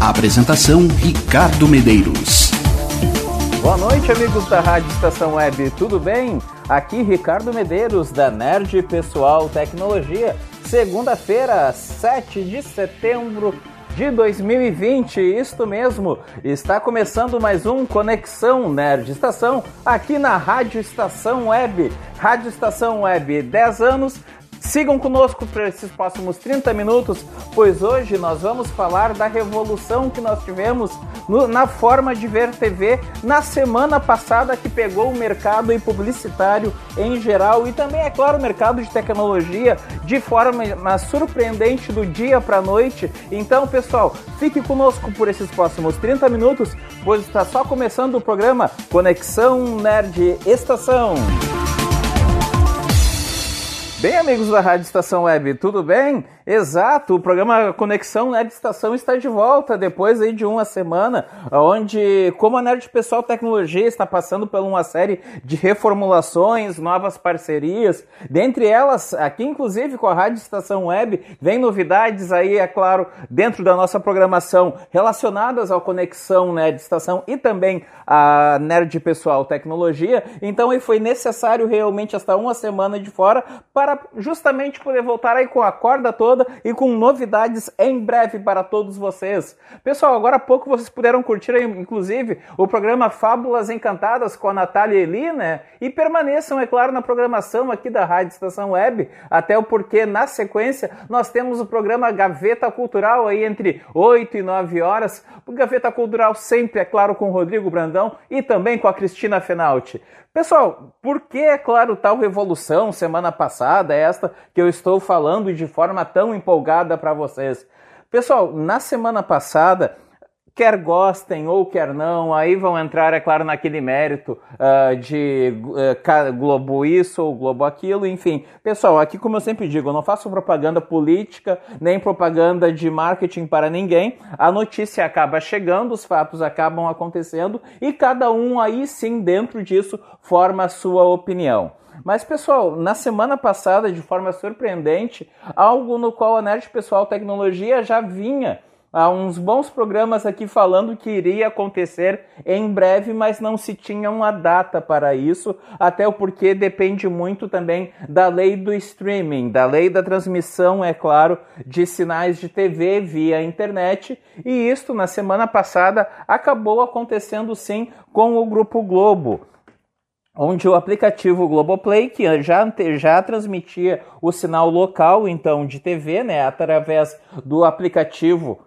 Apresentação Ricardo Medeiros. Boa noite, amigos da Rádio Estação Web, tudo bem? Aqui Ricardo Medeiros, da Nerd Pessoal Tecnologia. Segunda-feira, 7 de setembro de 2020, isto mesmo, está começando mais um Conexão Nerd Estação aqui na Rádio Estação Web. Rádio Estação Web, 10 anos Sigam conosco por esses próximos 30 minutos, pois hoje nós vamos falar da revolução que nós tivemos no, na forma de ver TV na semana passada que pegou o mercado publicitário em geral e também, é claro, o mercado de tecnologia de forma surpreendente do dia para a noite. Então, pessoal, fique conosco por esses próximos 30 minutos, pois está só começando o programa Conexão Nerd Estação. Bem, amigos da Rádio Estação Web, tudo bem? Exato, o programa Conexão Nerd Estação está de volta depois aí de uma semana, onde, como a Nerd Pessoal Tecnologia está passando por uma série de reformulações, novas parcerias, dentre elas, aqui inclusive com a Rádio Estação Web, vem novidades aí, é claro, dentro da nossa programação relacionadas ao Conexão Nerd Estação e também a Nerd Pessoal Tecnologia. Então, foi necessário realmente estar uma semana de fora para justamente poder voltar aí com a corda toda toda e com novidades em breve para todos vocês. Pessoal, agora há pouco vocês puderam curtir, inclusive, o programa Fábulas Encantadas com a Natália Eli, né? E permaneçam, é claro, na programação aqui da Rádio Estação Web, até o porque, na sequência, nós temos o programa Gaveta Cultural aí entre 8 e 9 horas. O Gaveta Cultural sempre, é claro, com o Rodrigo Brandão e também com a Cristina Fenalti. Pessoal, por que, é claro, tal revolução semana passada, esta que eu estou falando de forma tão empolgada para vocês? Pessoal, na semana passada quer gostem ou quer não, aí vão entrar, é claro, naquele mérito uh, de uh, Globo isso ou Globo aquilo, enfim. Pessoal, aqui como eu sempre digo, eu não faço propaganda política, nem propaganda de marketing para ninguém. A notícia acaba chegando, os fatos acabam acontecendo e cada um aí sim, dentro disso, forma a sua opinião. Mas, pessoal, na semana passada, de forma surpreendente, algo no qual a Nerd Pessoal Tecnologia já vinha há uns bons programas aqui falando que iria acontecer em breve, mas não se tinha uma data para isso, até porque depende muito também da lei do streaming, da lei da transmissão, é claro, de sinais de TV via internet, e isto na semana passada acabou acontecendo sim com o Grupo Globo onde o aplicativo Globoplay, que já, já transmitia o sinal local, então, de TV, né, através do aplicativo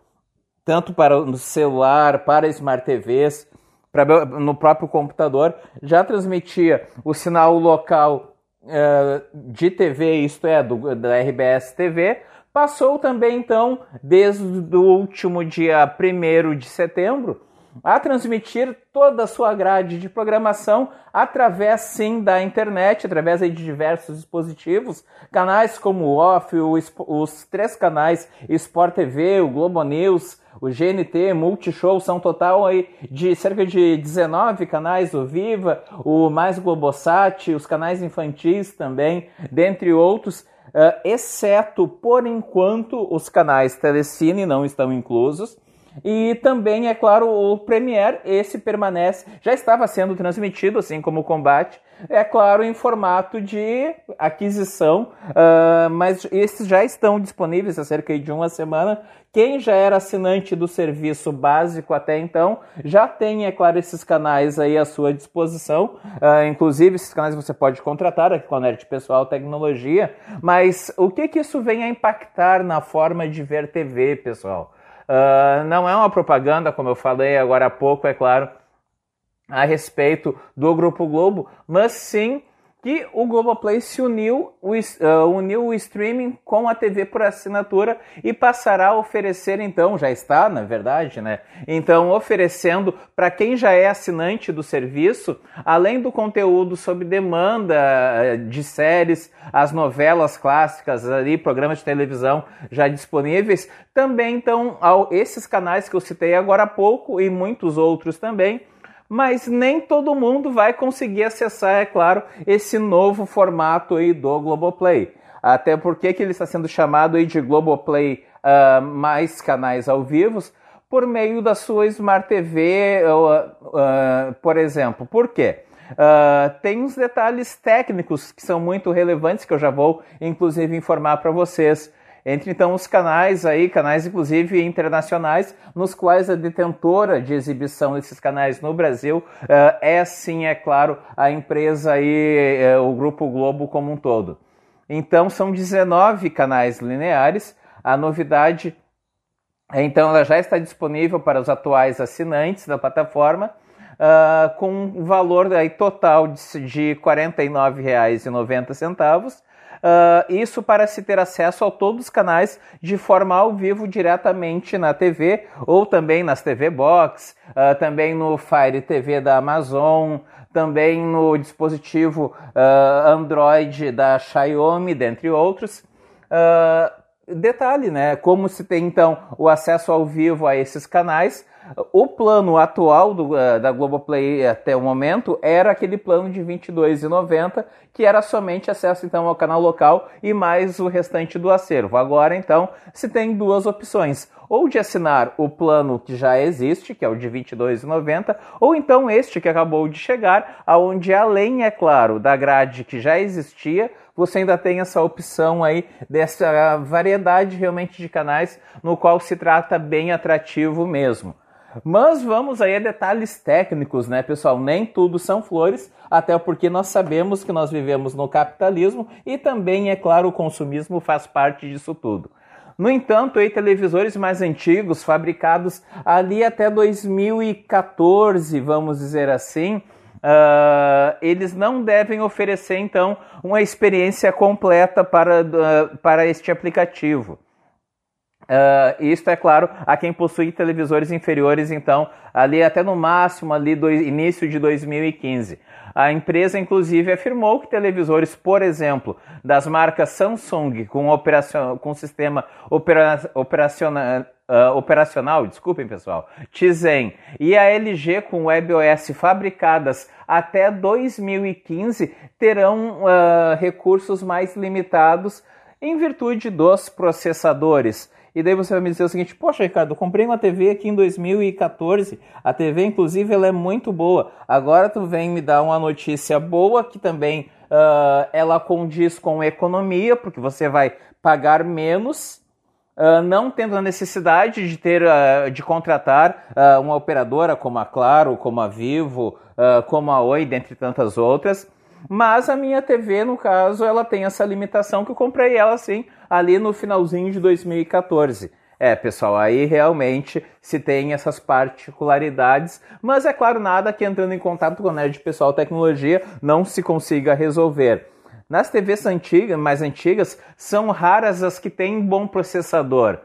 tanto para o celular, para Smart TVs, para, no próprio computador, já transmitia o sinal local uh, de TV, isto é, do, da RBS TV, passou também então, desde o último dia 1 de setembro, a transmitir toda a sua grade de programação através sim da internet, através de diversos dispositivos, canais como o Off, os, os três canais Sport TV, o Globo News, o GNT, Multishow, são total aí de cerca de 19 canais, o Viva, o Mais Globosat, os canais infantis também, dentre outros, uh, exceto, por enquanto, os canais Telecine não estão inclusos, e também, é claro, o Premiere, esse permanece, já estava sendo transmitido, assim como o Combate, é claro, em formato de aquisição, uh, mas esses já estão disponíveis há cerca de uma semana. Quem já era assinante do serviço básico até então já tem, é claro, esses canais aí à sua disposição. Uh, inclusive, esses canais você pode contratar aqui com a Nerd Pessoal Tecnologia. Mas o que, que isso vem a impactar na forma de ver TV, pessoal? Uh, não é uma propaganda, como eu falei agora há pouco, é claro, a respeito do Grupo Globo, mas sim que o Globoplay se uniu, uh, uniu o streaming com a TV por assinatura e passará a oferecer, então, já está, na verdade, né? Então, oferecendo para quem já é assinante do serviço, além do conteúdo sob demanda eh, de séries, as novelas clássicas ali, programas de televisão já disponíveis, também, então, esses canais que eu citei agora há pouco e muitos outros também mas nem todo mundo vai conseguir acessar, é claro, esse novo formato aí do Globoplay. Até porque que ele está sendo chamado aí de Globoplay uh, mais canais ao vivo por meio da sua Smart TV, uh, uh, por exemplo. Por quê? Tem uns detalhes técnicos que são muito relevantes que eu já vou, inclusive, informar para vocês. Entre então os canais aí, canais inclusive internacionais, nos quais a detentora de exibição desses canais no Brasil uh, é sim, é claro, a empresa aí, uh, o Grupo Globo como um todo. Então são 19 canais lineares. A novidade, então, ela já está disponível para os atuais assinantes da plataforma. Uh, com um valor aí total de, de R$ 49,90 Uh, isso para se ter acesso a todos os canais de forma ao vivo diretamente na TV ou também nas TV Box, uh, também no Fire TV da Amazon, também no dispositivo uh, Android da Xiaomi, dentre outros. detalhe, né? Como se tem então o acesso ao vivo a esses canais, o plano atual do, uh, da Globoplay até o momento era aquele plano de R$ 22,90, que era somente acesso então ao canal local e mais o restante do acervo. Agora então se tem duas opções, ou de assinar o plano que já existe, que é o de R$ 22,90, ou então este que acabou de chegar, aonde além, é claro, da grade que já existia, você ainda tem essa opção aí dessa variedade realmente de canais no qual se trata bem atrativo mesmo. Mas vamos aí a detalhes técnicos, né, pessoal? Nem tudo são flores, até porque nós sabemos que nós vivemos no capitalismo e também, é claro, o consumismo faz parte disso tudo. No entanto, aí, televisores mais antigos, fabricados ali até 2014, vamos dizer assim, uh, eles não devem oferecer, então, uma experiência completa para, uh, para este aplicativo. Uh, isto é claro a quem possui televisores inferiores, então, ali até no máximo ali do início de 2015. A empresa, inclusive, afirmou que televisores, por exemplo, das marcas Samsung com, operacion, com sistema opera, operacional, uh, operacional, desculpem pessoal, Tizen, e a LG com WebOS fabricadas até 2015 terão uh, recursos mais limitados em virtude dos processadores. E daí você vai me dizer o seguinte: Poxa, Ricardo, comprei uma TV aqui em 2014. A TV, inclusive, ela é muito boa. Agora tu vem me dar uma notícia boa que também uh, ela condiz com economia, porque você vai pagar menos. Uh, não tendo a necessidade de ter uh, de contratar uma operadora como a Claro, como a Vivo, como a Oi, dentre tantas outras. Mas a minha TV, no caso, ela tem essa limitação que eu comprei ela assim ali no finalzinho de 2014. É, pessoal, aí realmente se tem essas particularidades, mas é claro, nada que entrando em contato com o Nerd Pessoal Tecnologia não se consiga resolver. Nas TVs antigas, mais antigas, são raras as que têm bom processador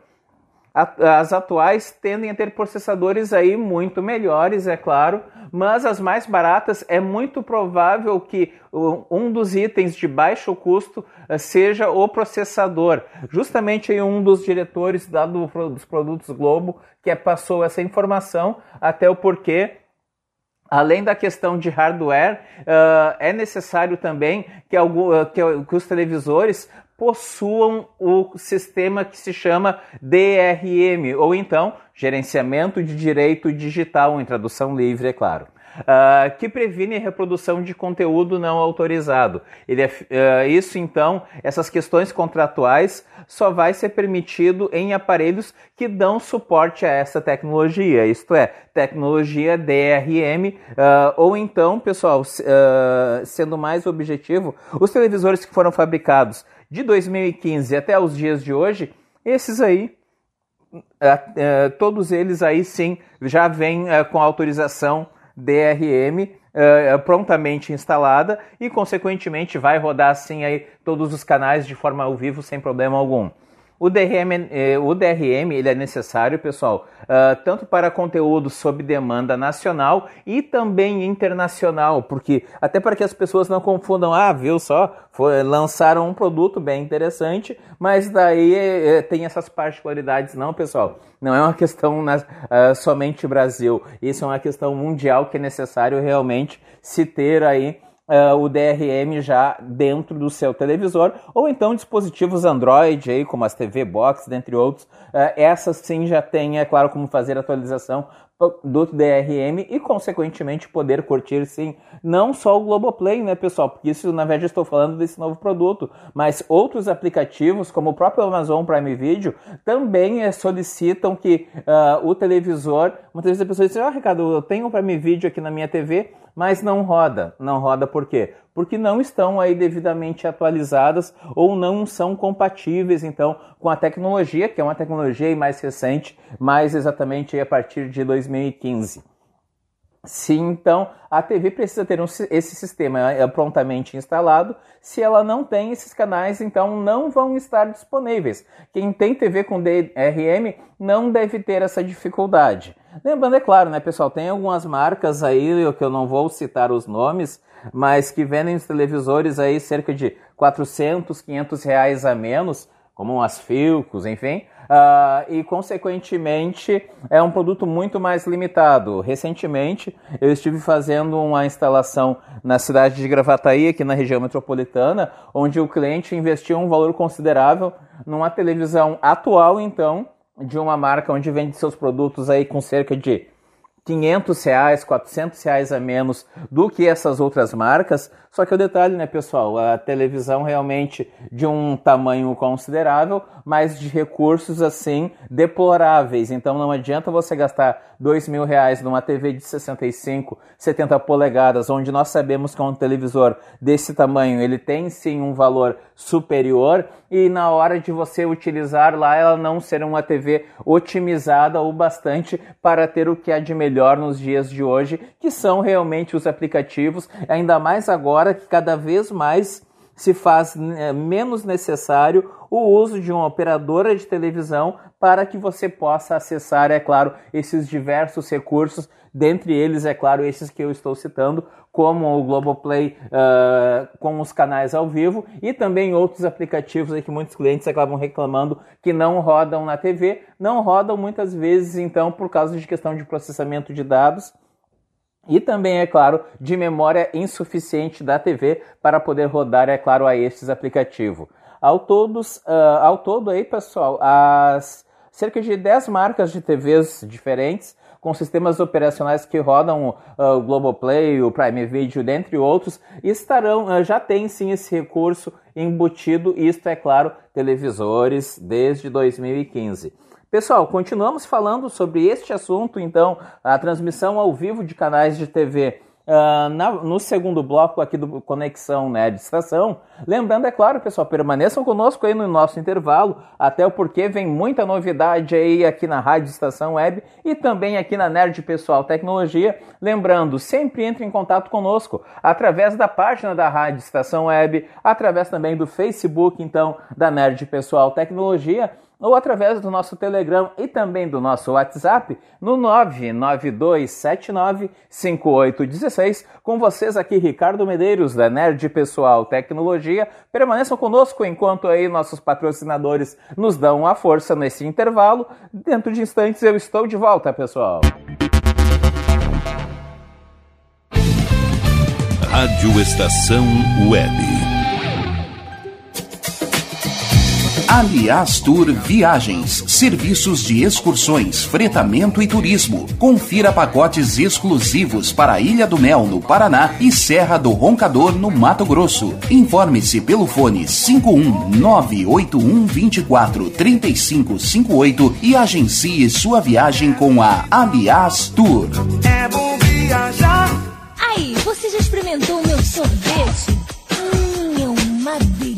as atuais tendem a ter processadores aí muito melhores, é claro, mas as mais baratas é muito provável que um dos itens de baixo custo eh, seja o processador. Justamente um dos diretores dos produtos Globo que passou essa informação até o porquê Além da questão de hardware, uh, é necessário também que, algum, uh, que, que, os televisores possuam o sistema que se chama DRM, ou então Gerenciamento de Direito Digital, em tradução livre, é claro. Uh, que previne reprodução de conteúdo não autorizado. É, uh, isso, então, essas questões contratuais só vai ser permitido em aparelhos que dão suporte a essa tecnologia, isto é, tecnologia DRM, uh, ah, ou então, pessoal, sendo mais objetivo, os televisores que foram fabricados de 2015 até os dias de hoje, esses aí, todos eles aí sim já vêm com autorização DRM uh, prontamente instalada e, consequentemente, vai rodar assim aí todos os canais de forma ao vivo sem problema algum. O DRM, eh, o DRM ele é necessário, pessoal, uh, tanto para conteúdo sob demanda nacional e também internacional, porque até para que as pessoas não confundam, ah, viu só, foi, lançaram um produto bem interessante, mas daí eh, tem essas particularidades, não, pessoal. Não é uma questão na, uh, somente Brasil, isso é uma questão mundial que é necessário realmente se ter aí uh, o DRM já dentro do seu televisor, ou então dispositivos Android, aí, como as TV Box, dentre outros. Uh, essas sim já tem, é claro, como fazer atualização do DRM e, consequentemente, poder curtir, sim, não só o Globoplay, né, pessoal? Porque isso, na verdade, estou falando desse novo produto, mas outros aplicativos, como o próprio Amazon Prime Video, também é, solicitam que uh, o televisor. Muitas vezes a pessoa diz: Ah, Ricardo, eu tenho o Prime Video aqui na minha TV, mas não roda. Não roda por quê? Porque não estão aí devidamente atualizadas ou não são compatíveis então com a tecnologia, que é uma tecnologia mais recente, mais exatamente a partir de 2015. Sim, então a TV precisa ter um, esse sistema é, prontamente instalado. Se ela não tem esses canais, então não vão estar disponíveis. Quem tem TV com DRM não deve ter essa dificuldade. Lembrando, é claro, né, pessoal, tem algumas marcas aí que eu não vou citar os nomes, mas que vendem os televisores aí cerca de 400, 500 reais a menos, como as Filcos, enfim, uh, e consequentemente é um produto muito mais limitado. Recentemente eu estive fazendo uma instalação na cidade de Gravataí, aqui na região metropolitana, onde o cliente investiu um valor considerável numa televisão atual, então, de uma marca onde vende seus produtos aí com cerca de 500 reais, 400 reais a menos do que essas outras marcas. Só que o detalhe, né, pessoal, a televisão realmente de um tamanho considerável, mas de recursos assim deploráveis. Então não adianta você gastar dois mil reais numa TV de 65, 70 polegadas, onde nós sabemos que um televisor desse tamanho ele tem sim um valor superior e na hora de você utilizar lá ela não ser uma TV otimizada o bastante para ter o que há de melhor nos dias de hoje, que são realmente os aplicativos, ainda mais agora que cada vez mais se faz né, menos necessário o uso de uma operadora de televisão para que você possa acessar, é claro, esses diversos recursos, dentre eles, é claro, esses que eu estou citando, como o Globoplay uh, com os canais ao vivo e também outros aplicativos que muitos clientes acabam reclamando que não rodam na TV, não rodam muitas vezes então por causa de questão de processamento de dados e também, é claro, de memória insuficiente da TV para poder rodar, é claro, a estes aplicativos. Ao, todos, uh, ao todo aí, pessoal, as cerca de 10 marcas de TVs diferentes com sistemas operacionais que rodam uh, o Globoplay, o Prime Video, dentre outros, estarão, uh, já tem sim esse recurso embutido, isto é claro, televisores desde 2015. Pessoal, continuamos falando sobre este assunto, então, a transmissão ao vivo de canais de TV. Uh, na, no segundo bloco aqui do Conexão né, Estação. Lembrando, é claro, pessoal, permaneçam conosco aí no nosso intervalo, até o porque vem muita novidade aí aqui na Rádio Estação Web e também aqui na Nerd Pessoal Tecnologia. Lembrando, sempre entre em contato conosco através da página da Rádio Estação Web, através também do Facebook, então, da Nerd Pessoal Tecnologia ou através do nosso Telegram e também do nosso WhatsApp no 992795816. Com vocês aqui, Ricardo Medeiros, da Nerd Pessoal Tecnologia. Permaneçam conosco enquanto aí nossos patrocinadores nos dão a força nesse intervalo. Dentro de instantes eu estou de volta, pessoal. Rádio Estação Web. Aliás Tour Viagens, serviços de excursões, fretamento e turismo. Confira pacotes exclusivos para a Ilha do Mel, no Paraná e Serra do Roncador, no Mato Grosso. Informe-se pelo fone 51981243558 e agencie sua viagem com a Aliás Tour. É bom viajar. Aí, você já experimentou o meu sorvete? Hum, é uma delícia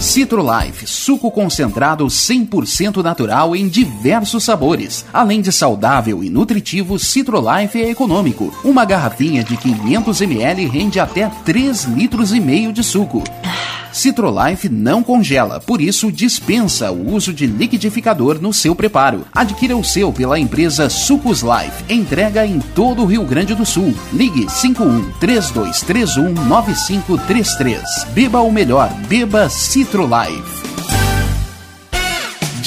Citrolife, suco concentrado 100% natural em diversos sabores. Além de saudável e nutritivo, Citrolife é econômico. Uma garrafinha de 500 ml rende até 3 litros e meio de suco. Citrolife não congela, por isso dispensa o uso de liquidificador no seu preparo. Adquira o seu pela empresa Sucos Life. Entrega em todo o Rio Grande do Sul. Ligue 51 3231 9533. Beba o melhor, beba Citrolife.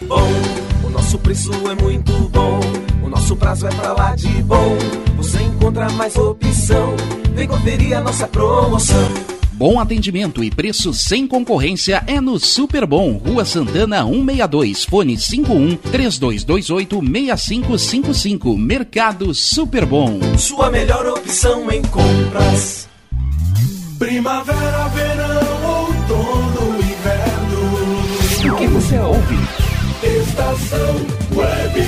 Bom, o nosso preço é muito bom. O nosso prazo é pra lá de bom. Você encontra mais opção. Vem conferir a nossa promoção. Bom atendimento e preço sem concorrência é no Super Bom, Rua Santana 162, fone 51 3228 6555, Mercado Super Bom. Sua melhor opção em compras. Primavera, você ouve? Estação Web.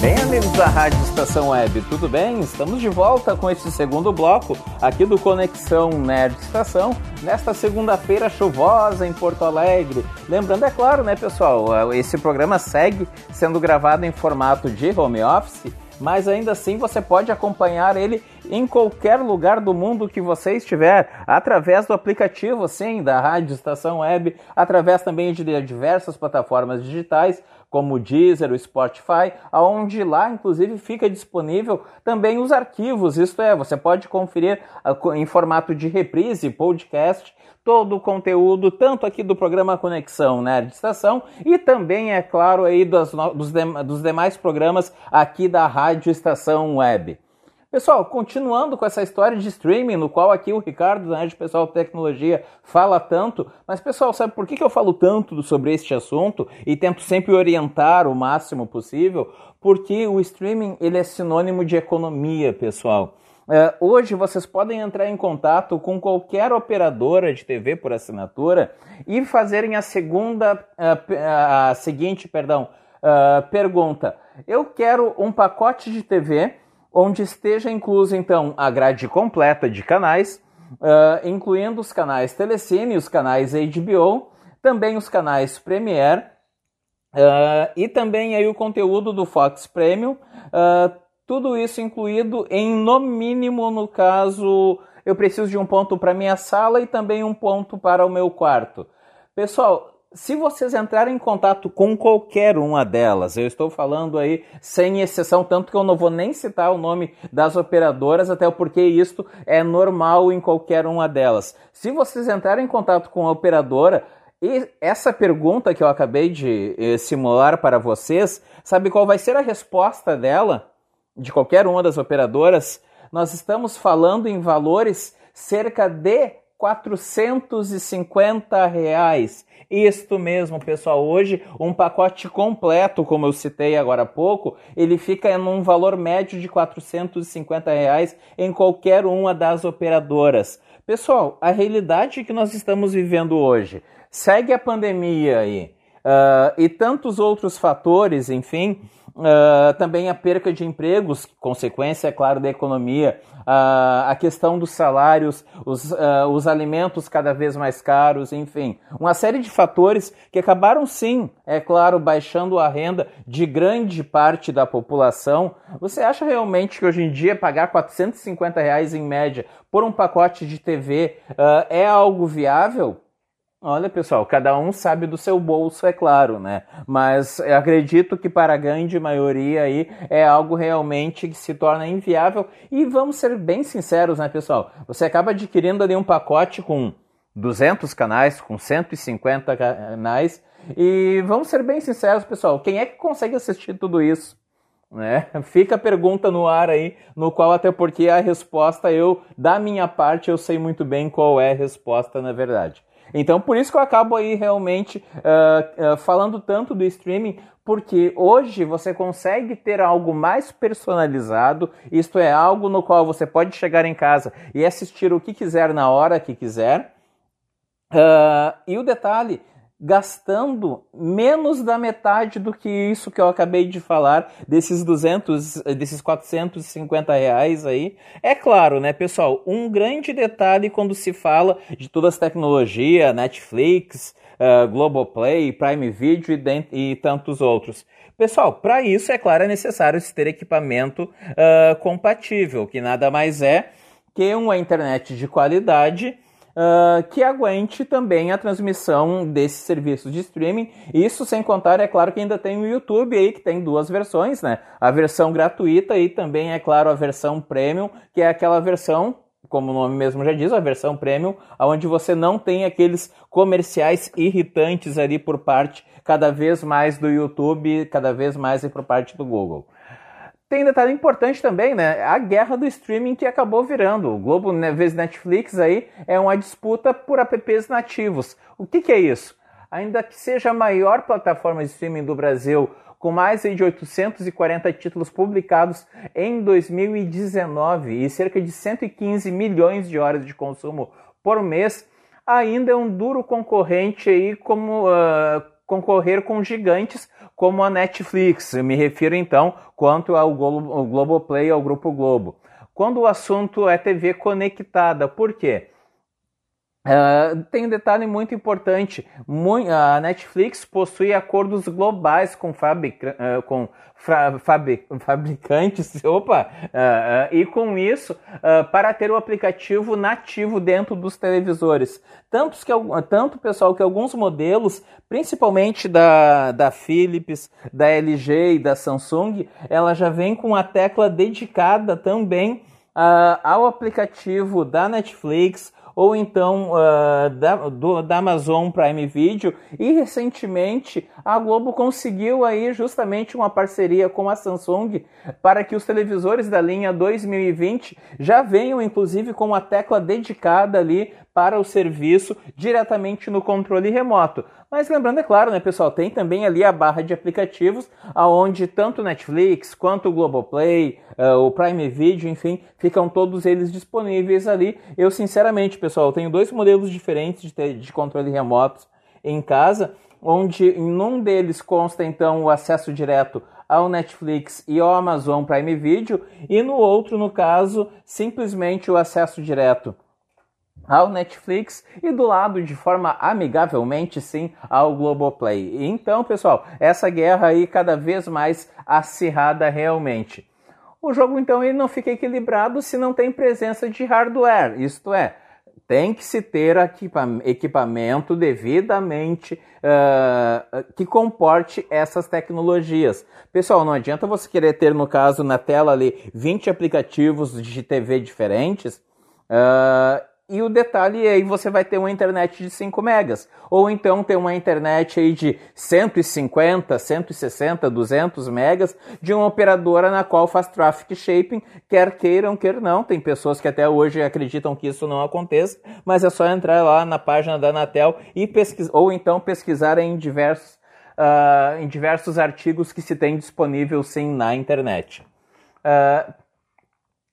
Bem, amigos da Rádio Estação Web, tudo bem? Estamos de volta com este segundo bloco aqui do Conexão Nerd Estação, nesta segunda-feira chuvosa em Porto Alegre. Lembrando, é claro, né, pessoal, esse programa segue sendo gravado em formato de home office, mas ainda assim você pode acompanhar ele em qualquer lugar do mundo que você estiver, através do aplicativo, sim, da Rádio Estação Web, através também de diversas plataformas digitais, como o Deezer, o Spotify, aonde lá inclusive fica disponível também os arquivos, isto é, você pode conferir em formato de reprise, podcast, todo o conteúdo, tanto aqui do programa Conexão Nerd Estação e também, é claro, aí dos, dos, dos demais programas aqui da Rádio Estação Web. Pessoal, continuando com essa história de streaming, no qual aqui o Ricardo, da Rede Pessoal Tecnologia, fala tanto, mas pessoal, sabe por que, que eu falo tanto sobre este assunto e tento sempre orientar o máximo possível? Porque o streaming ele é sinônimo de economia, pessoal. Uh, hoje vocês podem entrar em contato com qualquer operadora de TV por assinatura e fazerem a segunda, a seguinte, perdão, pergunta. Eu quero um pacote de TV onde esteja incluso então a grade completa de canais, uh, incluindo os canais Telecine, os canais HBO, também os canais Premiere uh, e também aí o conteúdo do Fox Premium, uh, tudo isso incluído em no mínimo no caso eu preciso de um ponto para minha sala e também um ponto para o meu quarto. Pessoal, se vocês entrarem em contato com qualquer uma delas, eu estou falando aí sem exceção, tanto que eu não vou nem citar o nome das operadoras, até porque isto é normal em qualquer uma delas. Se vocês entrarem em contato com a operadora, e essa pergunta que eu acabei de eh, simular para vocês, sabe qual vai ser a resposta dela, de qualquer uma das operadoras? Nós estamos falando em valores cerca de 450 reais. Isto mesmo, pessoal. Hoje, um pacote completo, como eu citei agora há pouco, ele fica em um valor médio de 450 reais em qualquer uma das operadoras. Pessoal, a realidade que nós estamos vivendo hoje segue a pandemia aí uh, e tantos outros fatores, enfim, uh, também a perca de empregos, consequência, é claro, da economia, uh, a questão dos salários, os, os alimentos cada vez mais caros, enfim, uma série de fatores que acabaram sim, é claro, baixando a renda de grande parte da população. Você acha realmente que hoje em dia pagar 450 reais em média por um pacote de TV é algo viável? Olha, pessoal, cada um sabe do seu bolso, é claro, né? Mas acredito que para a grande maioria aí é algo realmente que se torna inviável. E vamos ser bem sinceros, né, pessoal? Você acaba adquirindo ali um pacote com 200 canais, com 150 canais. E vamos ser bem sinceros, pessoal, quem é que consegue assistir tudo isso? Né? Fica a pergunta no ar aí, no qual até porque a resposta eu, da minha parte, eu sei muito bem qual é a resposta na verdade. Então, por isso que eu acabo aí realmente uh, uh, falando tanto do streaming, porque hoje você consegue ter algo mais personalizado, isto é, algo no qual você pode chegar em casa e assistir o que quiser na hora que quiser. Uh, e o detalhe, gastando menos da metade do que isso que eu acabei de falar, desses 200, desses 450 reais aí. É claro, né, pessoal, um grande detalhe quando se fala de todas as tecnologias, Netflix, uh, Globoplay, Prime Video e, e tantos outros. Pessoal, para isso, é claro, é necessário ter equipamento uh, compatível, que nada mais é que uma internet de qualidade uh, que aguente também a transmissão desses serviços de streaming. Isso sem contar, é claro, que ainda tem o YouTube aí, que tem duas versões, né? A versão gratuita e também, é claro, a versão premium, que é aquela versão como o nome mesmo já diz, a versão premium, onde você não tem aqueles comerciais irritantes ali por parte cada vez mais do YouTube, cada vez mais por parte do Google. Tem detalhe importante também, né? A guerra do streaming que acabou virando. O Globo né, Netflix aí é uma disputa por apps nativos. O que, que é isso? Ainda que seja a maior plataforma de streaming do Brasil, com mais de 840 títulos publicados em 2019 e cerca de 115 milhões de horas de consumo por mês, ainda é um duro concorrente aí como uh, concorrer com gigantes como a Netflix. Eu me refiro então quanto ao Globo, Globoplay, ao Grupo Globo. Quando o assunto é TV conectada, por quê? Uh, tem um detalhe muito importante: a Netflix possui acordos globais com, uh, com fabricantes, opa, uh, e com isso, para ter o aplicativo nativo dentro dos televisores. Tanto, que, tanto pessoal, que alguns modelos, principalmente da, da Philips, da LG e da Samsung, ela já vem com a tecla dedicada também ao aplicativo da Netflix ou então uh, da, do, da Amazon Prime Video. E recentemente a Globo conseguiu aí justamente uma parceria com a Samsung para que os televisores da linha 2020 já venham inclusive com uma tecla dedicada ali para o serviço diretamente no controle remoto. Mas lembrando, é claro, né, pessoal, tem também ali a barra de aplicativos, aonde tanto Netflix quanto o Globoplay, uh, o Prime Video, enfim, ficam todos eles disponíveis ali. Eu, sinceramente, pessoal, tenho dois modelos diferentes de, de controle remoto em casa, onde em um deles consta então o acesso direto ao Netflix e ao Amazon Prime Video, e no outro, no caso, simplesmente o acesso direto ao Netflix e do lado de forma amigavelmente sim ao Globoplay. Então, pessoal, essa guerra aí cada vez mais acirrada realmente. O jogo então ele não fica equilibrado se não tem presença de hardware, isto é, tem que se ter equipamento devidamente uh, que comporte essas tecnologias. Pessoal, não adianta você querer ter, no caso, na tela ali 20 aplicativos de TV diferentes uh, e o detalhe é aí você vai ter uma internet de 5 megas, ou então ter uma internet aí de 150, 160, 200 megas de uma operadora na qual faz traffic shaping, quer queiram, quer não. Tem pessoas que até hoje acreditam que isso não aconteça, mas é só entrar lá na página da Anatel e pesquisar, ou então pesquisar em diversos, uh, em diversos artigos que se tem disponível sim na internet. Uh,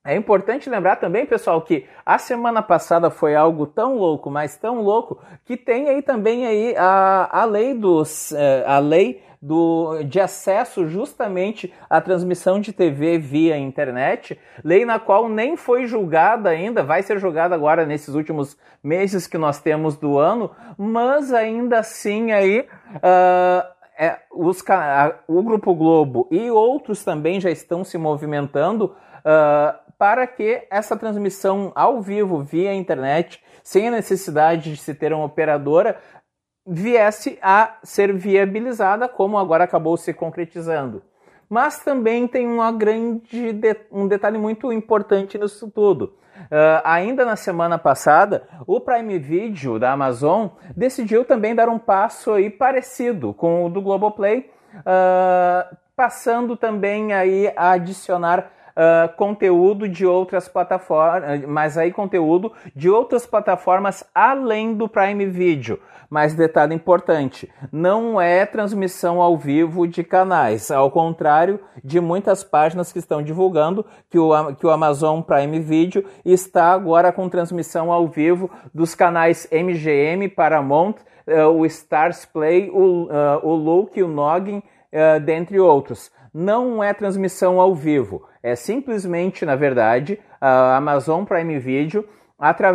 é importante lembrar também, pessoal, que a semana passada foi algo tão louco, mas tão louco, que tem aí também aí a, a lei dos eh, a lei do, de acesso justamente à transmissão de TV via internet, lei na qual nem foi julgada ainda, vai ser julgada agora nesses últimos meses que nós temos do ano, mas ainda assim aí uh, é, os, a, o Grupo Globo e outros também já estão se movimentando uh, para que essa transmissão ao vivo via internet, sem a necessidade de se ter uma operadora, viesse a ser viabilizada, como agora acabou se concretizando. Mas também tem uma grande de, um detalhe muito importante nisso tudo. Uh, ainda na semana passada, o Prime Video da Amazon decidiu também dar um passo aí parecido com o do Globoplay, uh, passando também aí a adicionar uh, conteúdo de outras plataformas, mas aí conteúdo de outras plataformas além do Prime Video. Mas detalhe importante, não é transmissão ao vivo de canais, ao contrário de muitas páginas que estão divulgando que o, que o Amazon Prime Video está agora com transmissão ao vivo dos canais MGM, Paramount, uh, o Stars Play, o, uh, o Look, o Noggin, uh, dentre outros. Não é transmissão ao vivo, é simplesmente, na verdade, a Amazon Prime Video.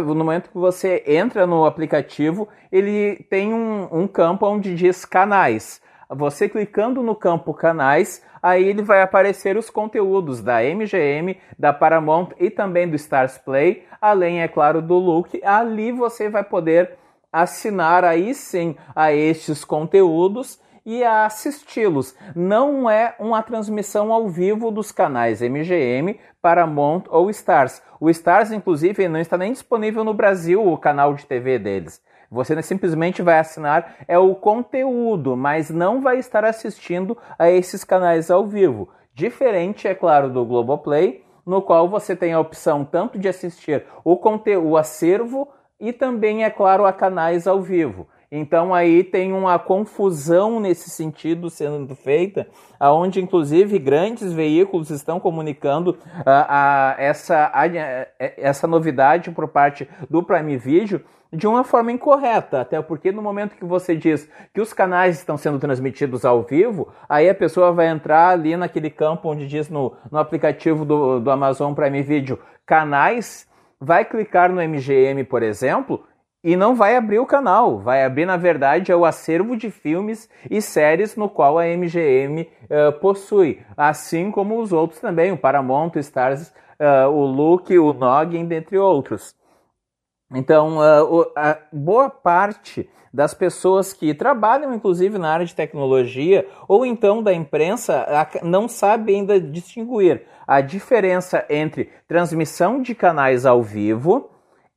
No momento que você entra no aplicativo, ele tem um, um campo onde diz canais. Você clicando no campo canais, aí ele vai aparecer os conteúdos da MGM, da Paramount e também do Stars Play, além, é claro, do Look. Ali você vai poder assinar aí sim a estes conteúdos e a assisti-los. Não é uma transmissão ao vivo dos canais MGM, Paramount ou Stars. O Stars, inclusive, não está nem disponível no Brasil o canal de TV deles. Você simplesmente vai assinar é o conteúdo, mas não vai estar assistindo a esses canais ao vivo. Diferente, é claro, do Globoplay, no qual você tem a opção tanto de assistir o conteúdo, o acervo e também, é claro, a canais ao vivo. Então aí tem uma confusão nesse sentido sendo feita, aonde inclusive grandes veículos estão comunicando uh, a, essa, a, essa novidade por parte do Prime Video de uma forma incorreta, até porque no momento que você diz que os canais estão sendo transmitidos ao vivo, aí a pessoa vai entrar ali naquele campo onde diz no, no aplicativo do, do Amazon Prime Video canais, vai clicar no MGM, por exemplo, e não vai abrir o canal, vai abrir, na verdade, é o acervo de filmes e séries no qual a MGM uh, eh, possui, assim como os outros também, o Paramount, o Stars, uh, o Look, o Noggin, dentre outros. Então, uh, a boa parte das pessoas que trabalham, inclusive, na área de tecnologia ou então da imprensa, não sabe ainda distinguir. A diferença entre transmissão de canais ao vivo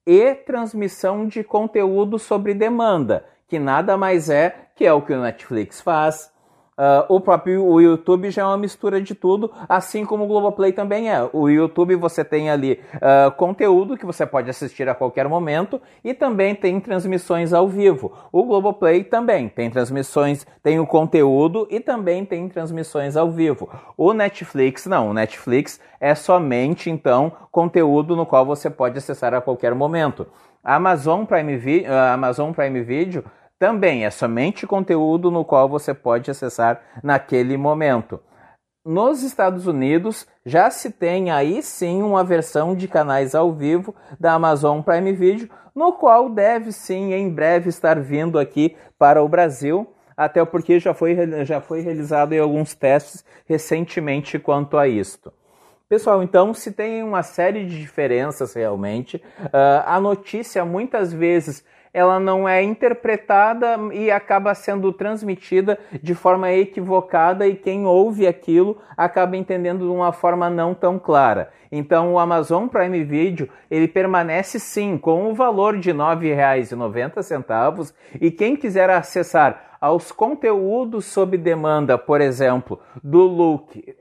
e transmissão de conteúdo sobre demanda, que nada mais é que é o que o Netflix faz, Uh, o próprio o YouTube já é uma mistura de tudo, assim como o Globoplay também é. O YouTube você tem ali uh, conteúdo que você pode assistir a qualquer momento e também tem transmissões ao vivo. O Globoplay também tem transmissões, tem o conteúdo e também tem transmissões ao vivo. O Netflix não, o Netflix é somente então conteúdo no qual você pode acessar a qualquer momento. A Amazon Prime, Vi uh, Amazon Prime Video também é somente conteúdo no qual você pode acessar naquele momento. Nos Estados Unidos já se tem aí sim uma versão de canais ao vivo da Amazon Prime Video, no qual deve sim em breve estar vindo aqui para o Brasil, até porque já foi, já foi realizado em alguns testes recentemente quanto a isto. Pessoal, então se tem uma série de diferenças realmente, uh, a notícia muitas vezes ela não é interpretada e acaba sendo transmitida de forma equivocada e quem ouve aquilo acaba entendendo de uma forma não tão clara. Então o Amazon Prime Video, ele permanece sim com o valor de R$ 9,90 e quem quiser acessar aos conteúdos sob demanda, por exemplo, do Look,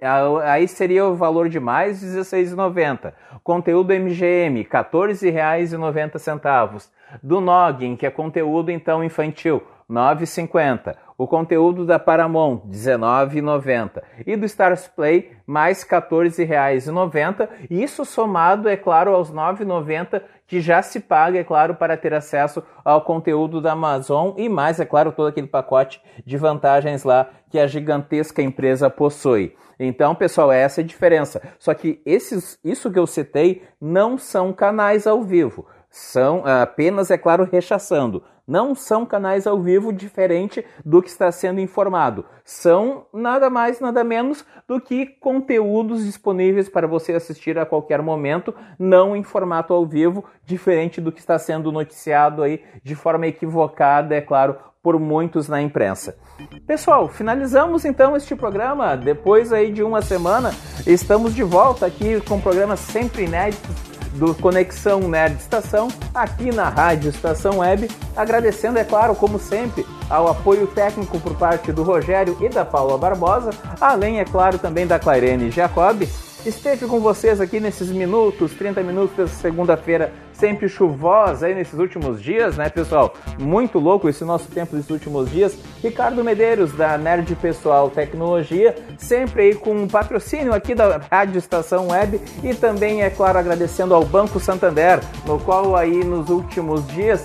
aí seria o valor de mais R$ 16,90. Conteúdo MGM, R$ 14,90 do Noggin, que é conteúdo então infantil, 9,50. O conteúdo da Paramount, 19,90. E do Stars Play, mais R$ 14,90. Isso somado, é claro, aos 9,90 que já se paga, é claro, para ter acesso ao conteúdo da Amazon e mais, é claro, todo aquele pacote de vantagens lá que a gigantesca empresa possui. Então, pessoal, essa é a diferença. Só que esses, isso que eu citei não são canais ao vivo são apenas, é claro, rechaçando. Não são canais ao vivo diferente do que está sendo informado. São nada mais, nada menos do que conteúdos disponíveis para você assistir a qualquer momento, não em formato ao vivo, diferente do que está sendo noticiado aí de forma equivocada, é claro, por muitos na imprensa. Pessoal, finalizamos então este programa. Depois aí de uma semana, estamos de volta aqui com programas sempre inéditos do Conexão Nerd Estação, aqui na Rádio Estação Web, agradecendo, é claro, como sempre, ao apoio técnico por parte do Rogério e da Paula Barbosa, além, é claro, também da Clairene Jacob. Esteve com vocês aqui nesses minutos, 30 minutos segunda-feira sempre chuvosa aí nesses últimos dias, né, pessoal? Muito louco esse nosso tempo desses últimos dias. Ricardo Medeiros, da Nerd Pessoal Tecnologia, sempre aí com um patrocínio aqui da Rádio Estação Web e também, é claro, agradecendo ao Banco Santander, no qual aí nos últimos dias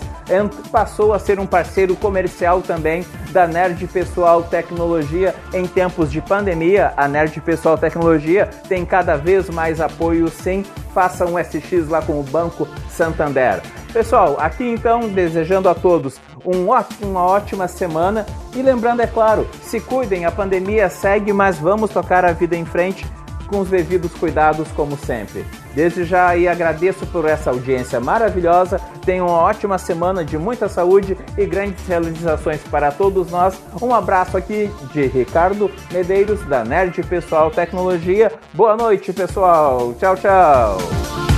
passou a ser um parceiro comercial também da Nerd Pessoal Tecnologia em tempos de pandemia. A Nerd Pessoal Tecnologia tem cada vez mais apoio, sim. Faça um SX lá com o Banco Santander. Pessoal, aqui então desejando a todos um ótimo, uma ótima semana e lembrando, é claro, se cuidem, a pandemia segue, mas vamos tocar a vida em frente com os devidos cuidados, como sempre. Desde já aí agradeço por essa audiência maravilhosa. Tenham uma ótima semana de muita saúde e grandes realizações para todos nós. Um abraço aqui de Ricardo Medeiros, da Nerd Pessoal Tecnologia. Boa noite, pessoal. Tchau, tchau.